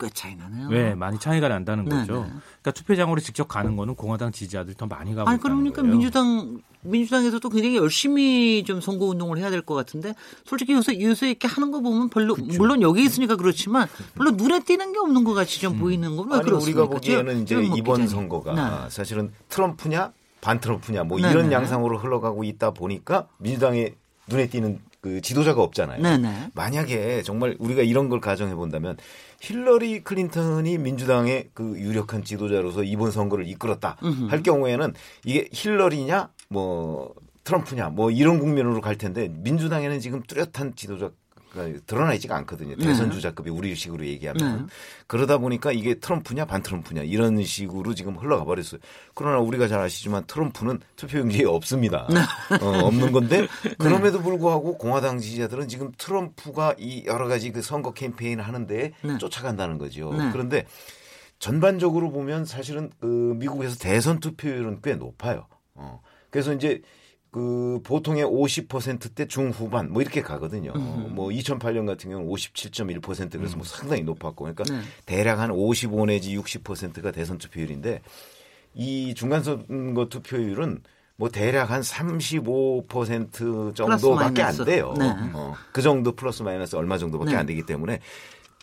꽤 차이 나네요. 네, 많이 차이가 난다는 네네. 거죠. 그러니까 투표장으로 직접 가는 거는 공화당 지지자들이 더 많이 가고 아니 그러니까 거예요. 민주당 민주당에서도 굉장히 열심히 좀 선거 운동을 해야 될 것 같은데 솔직히 요새 요새 이렇게 하는 거 보면 별로 그렇죠. 물론 여기 있으니까 그렇지만 별로 눈에 띄는 게 없는 것 같이 좀 음. 보이는 거. 왜 아니 우리가 보기에는 이제 이번. 선거가 네. 사실은 트럼프냐 반 트럼프냐 뭐 네네. 이런 양상으로 흘러가고 있다 보니까 민주당의 눈에 띄는 그 지도자가 없잖아요. 네네. 만약에 정말 우리가 이런 걸 가정해 본다면 힐러리 클린턴이 민주당의 그 유력한 지도자로서 이번 선거를 이끌었다 음흠. 할 경우에는 이게 힐러리냐 뭐 트럼프냐 뭐 이런 국면으로 갈 텐데 민주당에는 지금 뚜렷한 지도자 그러니까 드러나 있지가 않거든요. 네. 대선 주자급이 우리식으로 얘기하면 네. 그러다 보니까 이게 트럼프냐 반 트럼프냐 이런 식으로 지금 흘러가 버렸어요. 그러나 우리가 잘 아시지만 트럼프는 투표용지에 없습니다. 네. 어, 없는 건데 [laughs] 네. 그럼에도 불구하고 공화당 지지자들은 지금 트럼프가 이 여러 가지 그 선거 캠페인을 하는데 네. 쫓아간다는 거죠. 네. 그런데 전반적으로 보면 사실은 그 미국에서 대선 투표율은 꽤 높아요. 어. 그래서 이제 그 보통의 50%대 중후반 뭐 이렇게 가거든요. 음. 뭐 2008년 같은 경우는 57.1% 그래서 뭐 음. 상당히 높았고 그러니까 네. 대략 한 55 내지 60%가 대선 투표율인데 이 중간 선거 투표율은 뭐 대략 한 35% 정도밖에 안 돼요. 네. 어, 그 정도 플러스 마이너스 얼마 정도밖에 네. 안 되기 때문에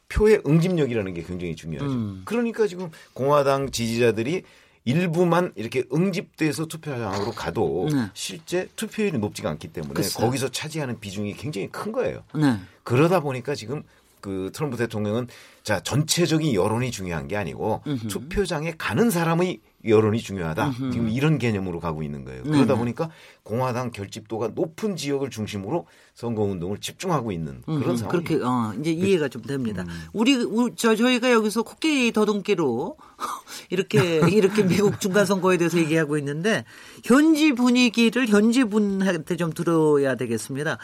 표의 응집력이라는 게 굉장히 중요하죠. 음. 그러니까 지금 공화당 지지자들이 일부만 이렇게 응집돼서 투표장으로 가도 네. 실제 투표율이 높지가 않기 때문에 글쎄요. 거기서 차지하는 비중이 굉장히 큰 거예요. 네. 그러다 보니까 지금 그 트럼프 대통령은 자 전체적인 여론이 중요한 게 아니고 음흠. 투표장에 가는 사람의 여론이 중요하다. 음흠. 지금 이런 개념으로 가고 있는 거예요. 그러다 네. 보니까 공화당 결집도가 높은 지역을 중심으로 선거 운동을 집중하고 있는 그런 상황. 그렇게 어, 이제 이해가 좀 됩니다. 음. 우리, 우리 저 저희가 여기서 코끼리 더듬기로 [laughs] 이렇게 이렇게 미국 중간 선거에 대해서 얘기하고 있는데 현지 분위기를 현지 분한테 좀 들어야 되겠습니다.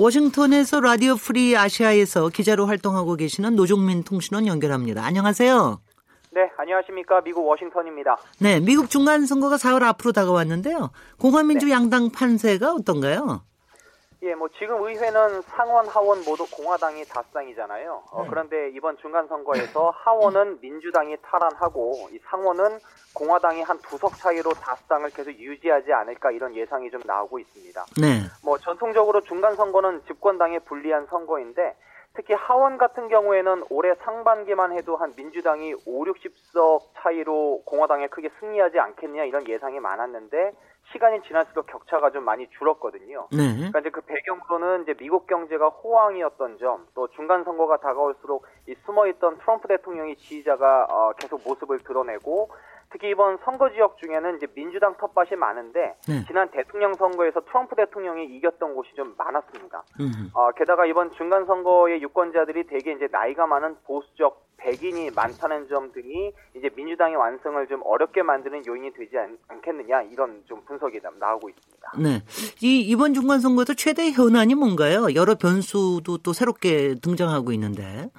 워싱턴에서 라디오 프리 아시아에서 기자로 활동하고 계시는 노정민 통신원 연결합니다. 안녕하세요. 네, 안녕하십니까. 미국 워싱턴입니다. 네, 미국 중간선거가 4일 앞으로 다가왔는데요. 공화민주 네. 양당 판세가 어떤가요? 예, 뭐 지금 의회는 상원, 하원 모두 공화당이 다수당이잖아요. 어, 네. 그런데 이번 중간 선거에서 하원은 민주당이 탈환하고 이 상원은 공화당이 한 두 석 차이로 다수당을 계속 유지하지 않을까 이런 예상이 좀 나오고 있습니다. 네. 뭐 전통적으로 중간 선거는 집권당에 불리한 선거인데 특히 하원 같은 경우에는 올해 상반기만 해도 한 민주당이 5, 60석 차이로 공화당에 크게 승리하지 않겠냐 이런 예상이 많았는데 시간이 지날수록 격차가 좀 많이 줄었거든요. 네. 그러니까 이제 그 배경으로는 이제 미국 경제가 호황이었던 점, 또 중간 선거가 다가올수록 이 숨어있던 트럼프 대통령의 지지자가 어, 계속 모습을 드러내고 특히 이번 선거 지역 중에는 이제 민주당 텃밭이 많은데 네. 지난 대통령 선거에서 트럼프 대통령이 이겼던 곳이 좀 많았습니다. 어, 게다가 이번 중간 선거의 유권자들이 대개 이제 나이가 많은 보수적 백인이 많다는 점 등이 이제 민주당의 완성을 좀 어렵게 만드는 요인이 되지 않, 겠느냐 이런 좀 분석이 나오고 있습니다. 네, 이 이번 중간 선거에서 최대 현안이 뭔가요? 여러 변수도 또 새롭게 등장하고 있는데.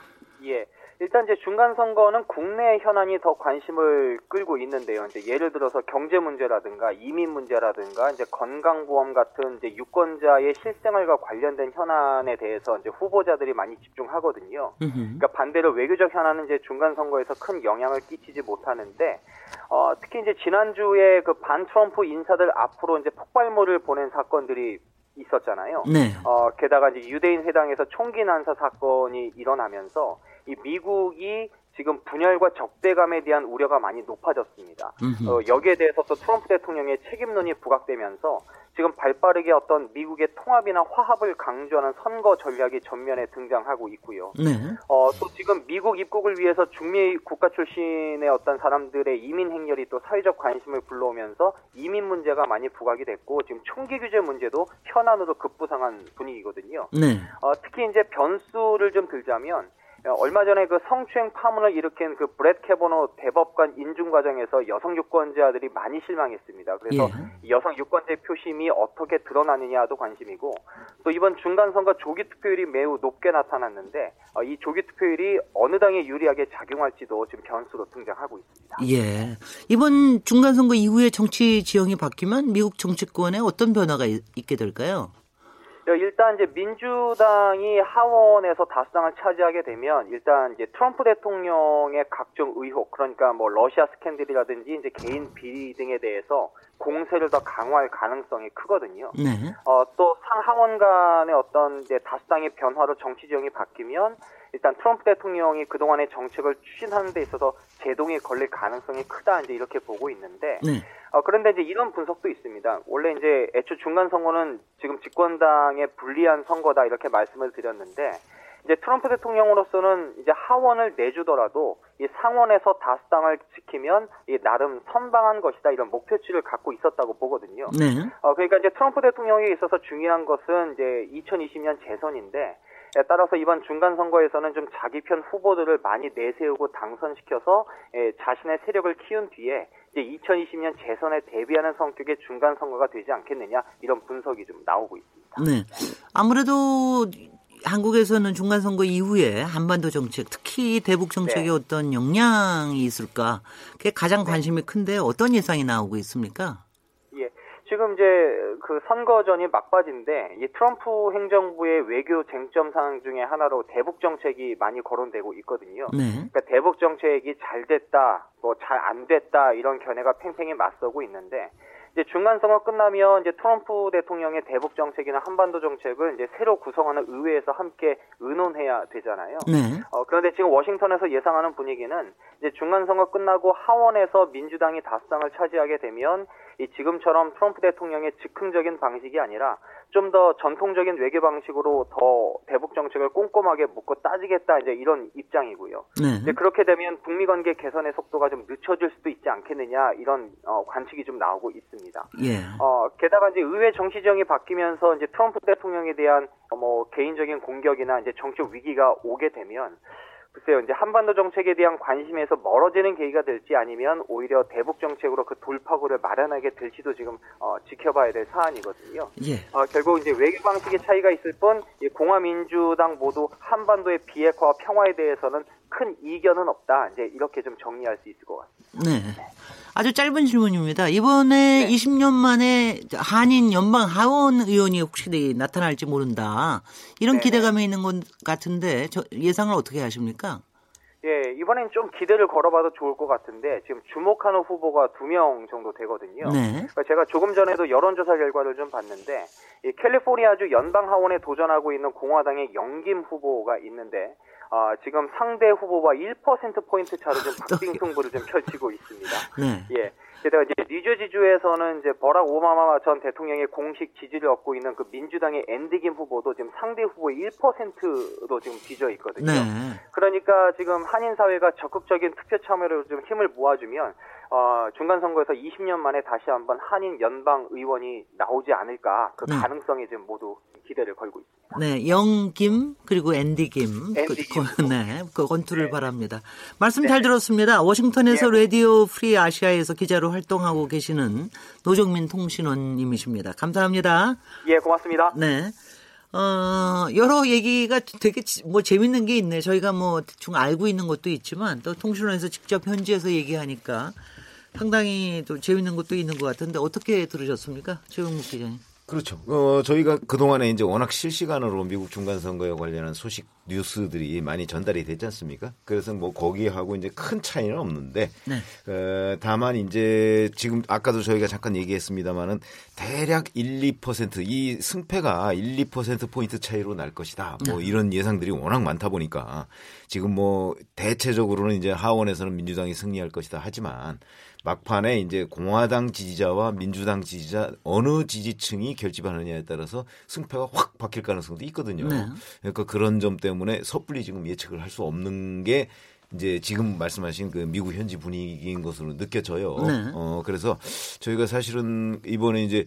예. 일단 이제 중간 선거는 국내 현안이 더 관심을 끌고 있는데요. 이제 예를 들어서 경제 문제라든가 이민 문제라든가 이제 건강보험 같은 이제 유권자의 실생활과 관련된 현안에 대해서 이제 후보자들이 많이 집중하거든요. 그러니까 반대로 외교적 현안은 이제 중간 선거에서 큰 영향을 끼치지 못하는데 어, 특히 이제 지난주에 그 반 트럼프 인사들 앞으로 이제 폭발물을 보낸 사건들이 있었잖아요. 네. 어, 게다가 이제 유대인 회당에서 총기 난사 사건이 일어나면서 이 미국이 지금 분열과 적대감에 대한 우려가 많이 높아졌습니다. 어, 여기에 대해서 또 트럼프 대통령의 책임론이 부각되면서 지금 발빠르게 어떤 미국의 통합이나 화합을 강조하는 선거 전략이 전면에 등장하고 있고요. 네. 어, 또 지금 미국 입국을 위해서 중미 국가 출신의 어떤 사람들의 이민 행렬이 또 사회적 관심을 불러오면서 이민 문제가 많이 부각이 됐고 지금 총기 규제 문제도 현안으로 급부상한 분위기거든요. 네. 어, 특히 이제 변수를 좀 들자면 어, 얼마 전에 그 성추행 파문을 일으킨 그 브렛 캐버노 대법관 인준 과정에서 여성 유권자들이 많이 실망했습니다. 그래서 예. 여성 유권자 표심이 어떻게 드러나느냐도 관심이고 또 이번 중간 선거 조기 투표율이 매우 높게 나타났는데 어, 이 조기 투표율이 어느 당에 유리하게 작용할지도 지금 변수로 등장하고 있습니다. 예. 이번 중간 선거 이후에 정치 지형이 바뀌면 미국 정치권에 어떤 변화가 있게 될까요? 일단 이제 민주당이 하원에서 다수당을 차지하게 되면 일단 이제 트럼프 대통령의 각종 의혹 그러니까 뭐 러시아 스캔들이라든지 이제 개인 비리 등에 대해서 공세를 더 강화할 가능성이 크거든요. 네. 어, 또 상하원 간의 어떤 이제 다수당의 변화로 정치 지형이 바뀌면 일단 트럼프 대통령이 그동안의 정책을 추진하는 데 있어서 제동이 걸릴 가능성이 크다 이제 이렇게 보고 있는데 네. 어, 그런데 이제 이런 분석도 있습니다. 원래 이제 애초 중간 선거는 지금 집권당에 불리한 선거다 이렇게 말씀을 드렸는데 이제 트럼프 대통령으로서는 이제 하원을 내주더라도 이 상원에서 다수당을 지키면 이 나름 선방한 것이다 이런 목표치를 갖고 있었다고 보거든요. 네. 어, 그러니까 이제 트럼프 대통령에 있어서 중요한 것은 이제 2020년 재선인데 예, 따라서 이번 중간 선거에서는 좀 자기 편 후보들을 많이 내세우고 당선시켜서 예, 자신의 세력을 키운 뒤에 이제 2020년 재선에 대비하는 성격의 중간 선거가 되지 않겠느냐 이런 분석이 좀 나오고 있습니다. 네. 아무래도 한국에서는 중간 선거 이후에 한반도 정책, 특히 대북 정책에 네. 어떤 영향이 있을까? 그게 가장 네. 관심이 큰데 어떤 예상이 나오고 있습니까? 지금 이제 그 선거전이 막바지인데 이 트럼프 행정부의 외교 쟁점 사항 중에 하나로 대북 정책이 많이 거론되고 있거든요. 네. 그러니까 대북 정책이 잘 됐다, 뭐 잘 안 됐다 이런 견해가 팽팽히 맞서고 있는데 이제 중간 선거 끝나면 이제 트럼프 대통령의 대북 정책이나 한반도 정책을 이제 새로 구성하는 의회에서 함께 의논해야 되잖아요. 네. 어, 그런데 지금 워싱턴에서 예상하는 분위기는 이제 중간 선거 끝나고 하원에서 민주당이 다수당을 차지하게 되면 이 지금처럼 트럼프 대통령의 즉흥적인 방식이 아니라 좀 더 전통적인 외교 방식으로 더 대북 정책을 꼼꼼하게 묻고 따지겠다 이제 이런 입장이고요. 네. 이제 그렇게 되면 북미 관계 개선의 속도가 좀 늦춰질 수도 있지 않겠느냐 이런 어, 관측이 좀 나오고 있습니다. 예. 어, 게다가 이제 의회 정치 지형이 바뀌면서 이제 트럼프 대통령에 대한 어, 뭐 개인적인 공격이나 이제 정치적 위기가 오게 되면 글쎄요, 이제 한반도 정책에 대한 관심에서 멀어지는 계기가 될지 아니면 오히려 대북 정책으로 그 돌파구를 마련하게 될지도 지금 어, 지켜봐야 될 사안이거든요. 예. 어, 결국 이제 외교 방식의 차이가 있을 뿐 공화민주당 모두 한반도의 비핵화와 평화에 대해서는 큰 이견은 없다. 이제 이렇게 좀 정리할 수 있을 것 같습니다. 네. 아주 짧은 질문입니다. 이번에 네. 20년 만에 한인 연방 하원 의원이 혹시 나타날지 모른다. 이런 네. 기대감이 있는 것 같은데 예상을 어떻게 하십니까? 예, 이번엔 좀 기대를 걸어봐도 좋을 것 같은데 지금 주목하는 후보가 두 명 정도 되거든요. 네. 그러니까 제가 조금 전에도 여론조사 결과를 좀 봤는데 이 캘리포니아주 연방 하원에 도전하고 있는 공화당의 영김 후보가 있는데 어, 지금 상대 후보와 1%포인트 차로 좀 박빙 [laughs] 승부를 좀 펼치고 있습니다. 네. 예. 게다가 이제 뉴저지주에서는 이제 버락 오바마 전 대통령의 공식 지지를 얻고 있는 그 민주당의 앤디김 후보도 지금 상대 후보의 1%도 지금 뒤져 있거든요. 네. 그러니까 지금 한인 사회가 적극적인 투표 참여로 좀 힘을 모아주면 어, 중간 선거에서 20년 만에 다시 한번 한인 연방 의원이 나오지 않을까 그 네. 가능성에 지금 모두 기대를 걸고 있습니다. 네, 영김 그리고 앤디 김, 앤디 그, 네, 그 건투를 네. 바랍니다. 말씀 네. 잘 들었습니다. 워싱턴에서 네. 라디오 프리 아시아에서 기자로 활동하고 계시는 노정민 통신원님이십니다. 감사합니다. 예, 고맙습니다. 네. 어, 여러 얘기가 되게 뭐 재밌는 게 있네. 저희가 뭐 대충 알고 있는 것도 있지만 또 통신원에서 직접 현지에서 얘기하니까 상당히 또 재밌는 것도 있는 것 같은데 어떻게 들으셨습니까? 최영국 기자님. 그렇죠. 어, 저희가 그동안에 이제 워낙 실시간으로 미국 중간선거에 관련한 소식 뉴스들이 많이 전달이 됐지 않습니까? 그래서 뭐 거기하고 이제 큰 차이는 없는데, 네. 어, 다만 이제 지금 아까도 저희가 잠깐 얘기했습니다만은 대략 1, 2%이 승패가 1, 2% 포인트 차이로 날 것이다. 뭐 네. 이런 예상들이 워낙 많다 보니까 지금 뭐 대체적으로는 이제 하원에서는 민주당이 승리할 것이다 하지만 막판에 이제 공화당 지지자와 민주당 지지자 어느 지지층이 결집하느냐에 따라서 승패가 확 바뀔 가능성도 있거든요. 네. 그러니까 그런 점 때문에 섣불리 지금 예측을 할 수 없는 게 이제 지금 말씀하신 그 미국 현지 분위기인 것으로 느껴져요. 네. 어 그래서 저희가 사실은 이번에 이제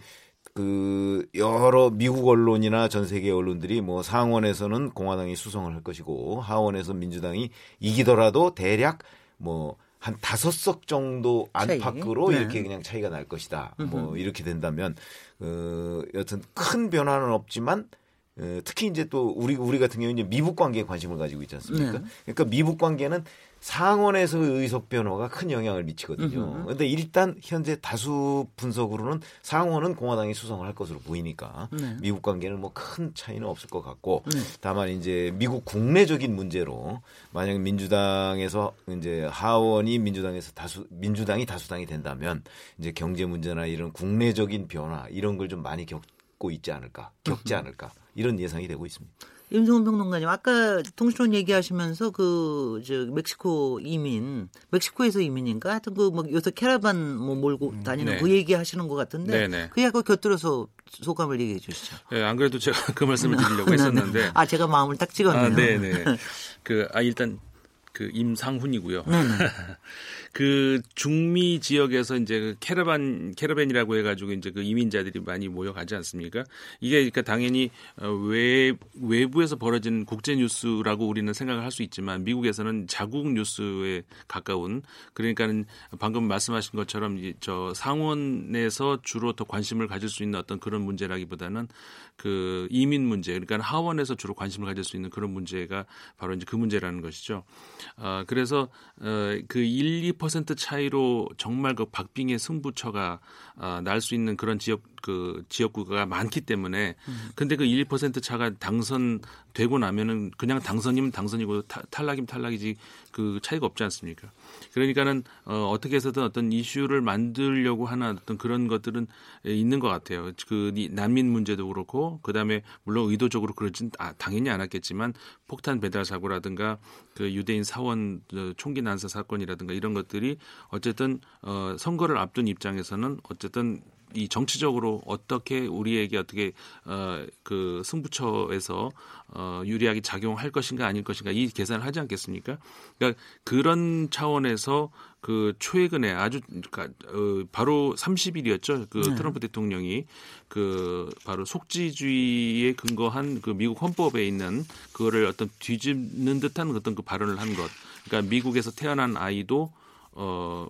그 여러 미국 언론이나 전 세계 언론들이 뭐 상원에서는 공화당이 수성을 할 것이고 하원에서 민주당이 이기더라도 대략 뭐 한 다섯 석 정도 안팎으로 네. 이렇게 그냥 차이가 날 것이다. 뭐. 뭐 이렇게 된다면 어, 여튼 큰 변화는 없지만 어, 특히 이제 또 우리 우리 같은 경우는 이제 미국 관계에 관심을 가지고 있지 않습니까? 네. 그러니까 미국 관계는 상원에서 의석 변화가 큰 영향을 미치거든요. 그런데 일단 현재 다수 분석으로는 상원은 공화당이 수성을 할 것으로 보이니까 네. 미국 관계는 뭐 큰 차이는 없을 것 같고 네. 다만 이제 미국 국내적인 문제로 만약 민주당에서 이제 하원이 민주당에서 다수 민주당이 다수당이 된다면 이제 경제 문제나 이런 국내적인 변화 이런 걸 좀 많이 겪고 있지 않을까 겪지 않을까 이런 예상이 되고 있습니다. 임성훈 평론가님, 아까 통신원 얘기하시면서 그, 저, 멕시코 이민, 멕시코에서 이민인가? 하여튼 그, 뭐, 요새 캐러반 뭐 몰고 음, 다니는 네. 그 얘기 하시는 것 같은데. 네네. 그 약간 곁들여서 소감을 얘기해 주시죠. 네, 안 그래도 제가 [laughs] 그 말씀을 드리려고 네, 네. 했었는데. 아, 제가 마음을 딱 찍었네요. 아, 네네. 그, 아, 일단 그 임상훈이고요. [laughs] 그 중미 지역에서 이제 그 캐러반 캐러밴이라고 해가지고 이제 그 이민자들이 많이 모여가지 않습니까? 이게 그러니까 당연히 어, 외 외부에서 벌어진 국제 뉴스라고 우리는 생각을 할 수 있지만 미국에서는 자국 뉴스에 가까운 그러니까는 방금 말씀하신 것처럼 저 상원에서 주로 더 관심을 가질 수 있는 어떤 그런 문제라기보다는 그 이민 문제 그러니까 하원에서 주로 관심을 가질 수 있는 그런 문제가 바로 이제 그 문제라는 것이죠. 어, 그래서 어, 그 1, 2% 차이로 정말 그 박빙의 승부처가 어, 날수 있는 그런 지역 그 지역구가 많기 때문에 음. 근데 그 1% 차가 당선 되고 나면은 그냥 당선이면 당선이고 타, 탈락이면 탈락이지 그 차이가 없지 않습니까? 그러니까는 어, 어떻게 해서든 어떤 이슈를 만들려고 하는 어떤 그런 것들은 있는 것 같아요. 그 난민 문제도 그렇고 그 다음에 물론 의도적으로 그러진 아, 당연히 않았겠지만 폭탄 배달 사고라든가 그 유대인 사원 총기 난사 사건이라든가 이런 것들이 어쨌든 어, 선거를 앞둔 입장에서는 어쨌든 이 정치적으로 어떻게 우리에게 어떻게 어, 그 승부처에서 어, 유리하게 작용할 것인가 아닐 것인가 이 계산을 하지 않겠습니까? 그러니까 그런 차원에서 그 최근에 아주 그러니까 어, 바로 30일이었죠. 그 네. 트럼프 대통령이 그 바로 속지주의에 근거한 그 미국 헌법에 있는 그거를 어떤 뒤집는 듯한 어떤 그 발언을 한 것. 그러니까 미국에서 태어난 아이도 어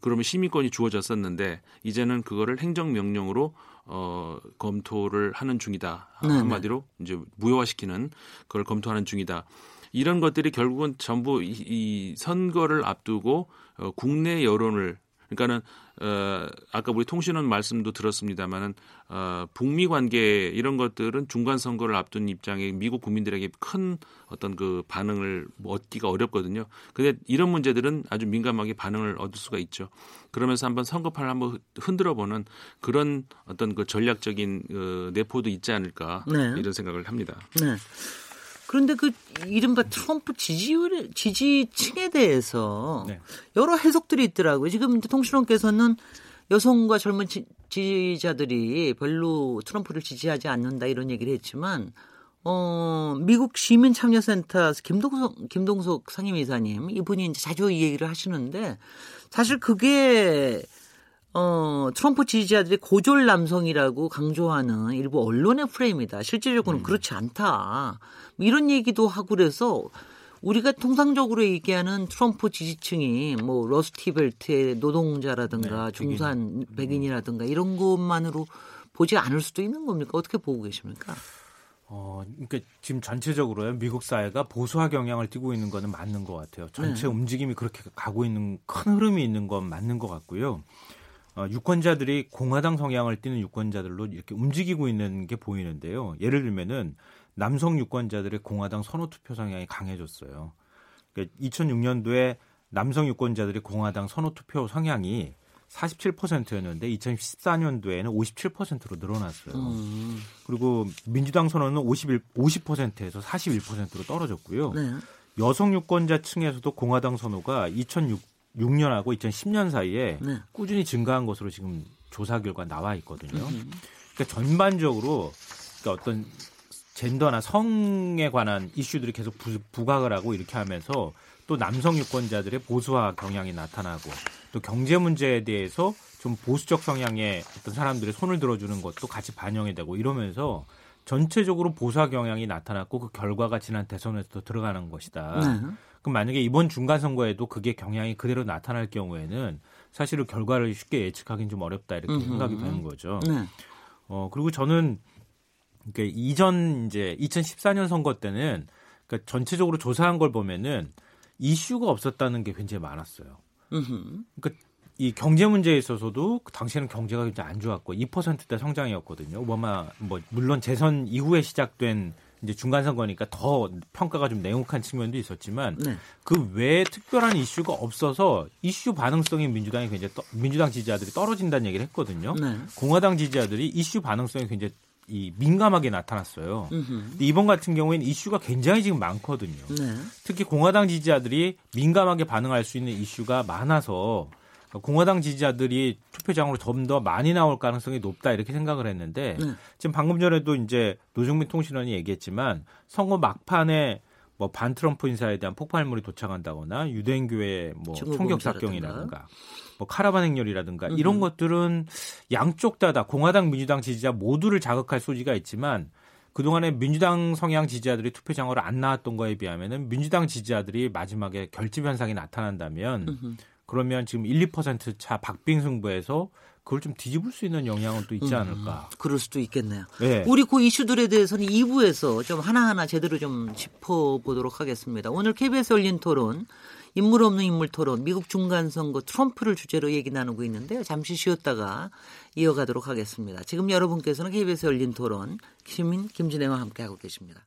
그러면 시민권이 주어졌었는데 이제는 그거를 행정명령으로 어 검토를 하는 중이다. 네네. 한마디로 이제 무효화시키는 그걸 검토하는 중이다. 이런 것들이 결국은 전부 이, 이 선거를 앞두고 어, 국내 여론을 그러니까는 어, 아까 우리 통신원 말씀도 들었습니다마는 어, 북미 관계 이런 것들은 중간 선거를 앞둔 입장에 미국 국민들에게 큰 어떤 그 반응을 뭐 얻기가 어렵거든요. 근데 이런 문제들은 아주 민감하게 반응을 얻을 수가 있죠. 그러면서 한번 선거판을 한번 흔들어 보는 그런 어떤 그 전략적인 어, 내포도 있지 않을까 네. 이런 생각을 합니다. 네. 그런데 그 이른바 트럼프 지지율 지지층에 대해서 네. 여러 해석들이 있더라고요. 지금 통신원께서는 여성과 젊은 지, 지지자들이 별로 트럼프를 지지하지 않는다 이런 얘기를 했지만 어, 미국 시민 참여센터 김동석 김동석 상임이사님 이분이 이제 자주 이 얘기를 하시는데 사실 그게 어, 트럼프 지지자들이 고졸 남성이라고 강조하는 일부 언론의 프레임이다. 실질적으로는 음. 그렇지 않다. 이런 얘기도 하고 그래서 우리가 통상적으로 얘기하는 트럼프 지지층이 뭐 러스티벨트의 노동자라든가 네, 중산 백인. 이라든가 이런 것만으로 보지 않을 수도 있는 겁니까? 어떻게 보고 계십니까? 어, 그러니까 지금 전체적으로요 미국 사회가 보수화 경향을 띠고 있는 거는 맞는 것 같아요. 전체 네. 움직임이 그렇게 가고 있는 큰 흐름이 있는 건 맞는 것 같고요. 어, 유권자들이 공화당 성향을 띠는 유권자들로 이렇게 움직이고 있는 게 보이는데요. 예를 들면은 남성 유권자들의 공화당 선호 투표 성향이 강해졌어요. 그러니까 2006년도에 남성 유권자들의 공화당 선호 투표 성향이 47%였는데 2014년도에는 57%로 늘어났어요. 음. 그리고 민주당 선호는 51, 50%에서 41%로 떨어졌고요. 네. 여성 유권자 층에서도 공화당 선호가 2006 6년하고 2010년 사이에 네. 꾸준히 증가한 것으로 지금 조사 결과 나와 있거든요. 음. 그러니까 전반적으로 그러니까 어떤 젠더나 성에 관한 이슈들이 계속 부, 부각을 하고 이렇게 하면서 또 남성 유권자들의 보수화 경향이 나타나고 또 경제 문제에 대해서 좀 보수적 성향의 어떤 사람들의 손을 들어주는 것도 같이 반영이 되고 이러면서 전체적으로 보수화 경향이 나타났고 그 결과가 지난 대선에서 들어가는 것이다. 네. 그럼 만약에 이번 중간 선거에도 그게 경향이 그대로 나타날 경우에는 사실은 결과를 쉽게 예측하기는 좀 어렵다 이렇게 음흠. 생각이 되는 거죠. 네. 어 그리고 저는 그러니까 이전 이제 2014년 선거 때는 그러니까 전체적으로 조사한 걸 보면은 이슈가 없었다는 게 굉장히 많았어요. 그러니까 이 경제 문제에 있어서도 그 당시에는 경제가 굉장히 안 좋았고 2%대 성장이었거든요. 오바마 뭐 물론 재선 이후에 시작된 이제 중간 선거니까 더 평가가 좀 냉혹한 측면도 있었지만 네. 그 외에 특별한 이슈가 없어서 이슈 반응성이 민주당이 굉장히 떠, 민주당 지지자들이 떨어진다는 얘기를 했거든요. 네. 공화당 지지자들이 이슈 반응성이 굉장히 이 민감하게 나타났어요. 근데 이번 같은 경우에는 이슈가 굉장히 지금 많거든요. 네. 특히 공화당 지지자들이 민감하게 반응할 수 있는 이슈가 많아서 공화당 지지자들이 투표장으로 좀 더 많이 나올 가능성이 높다 이렇게 생각을 했는데 네. 지금 방금 전에도 이제 노정민 통신원이 얘기했지만 선거 막판에 뭐 반트럼프 인사에 대한 폭발물이 도착한다거나 유대인 교회 뭐 총격 사건이라든가 뭐 카라반 행렬이라든가 음. 이런 것들은 양쪽 다다 공화당 민주당 지지자 모두를 자극할 소지가 있지만 그동안에 민주당 성향 지지자들이 투표장으로 안 나왔던 거에 비하면은 민주당 지지자들이 마지막에 결집 현상이 나타난다면 음흠. 그러면 지금 1, 2%차 박빙 승부에서 그걸 좀 뒤집을 수 있는 영향은 또 있지 음, 않을까. 음, 그럴 수도 있겠네요. 네. 우리 그 이슈들에 대해서는 2부에서 좀 하나하나 제대로 좀 짚어보도록 하겠습니다. 오늘 KBS 열린 토론, 인물 없는 인물 토론, 미국 중간선거 트럼프를 주제로 얘기 나누고 있는데요. 잠시 쉬었다가 이어가도록 하겠습니다. 지금 여러분께서는 KBS 열린 토론, 시민 김진애와 함께하고 계십니다.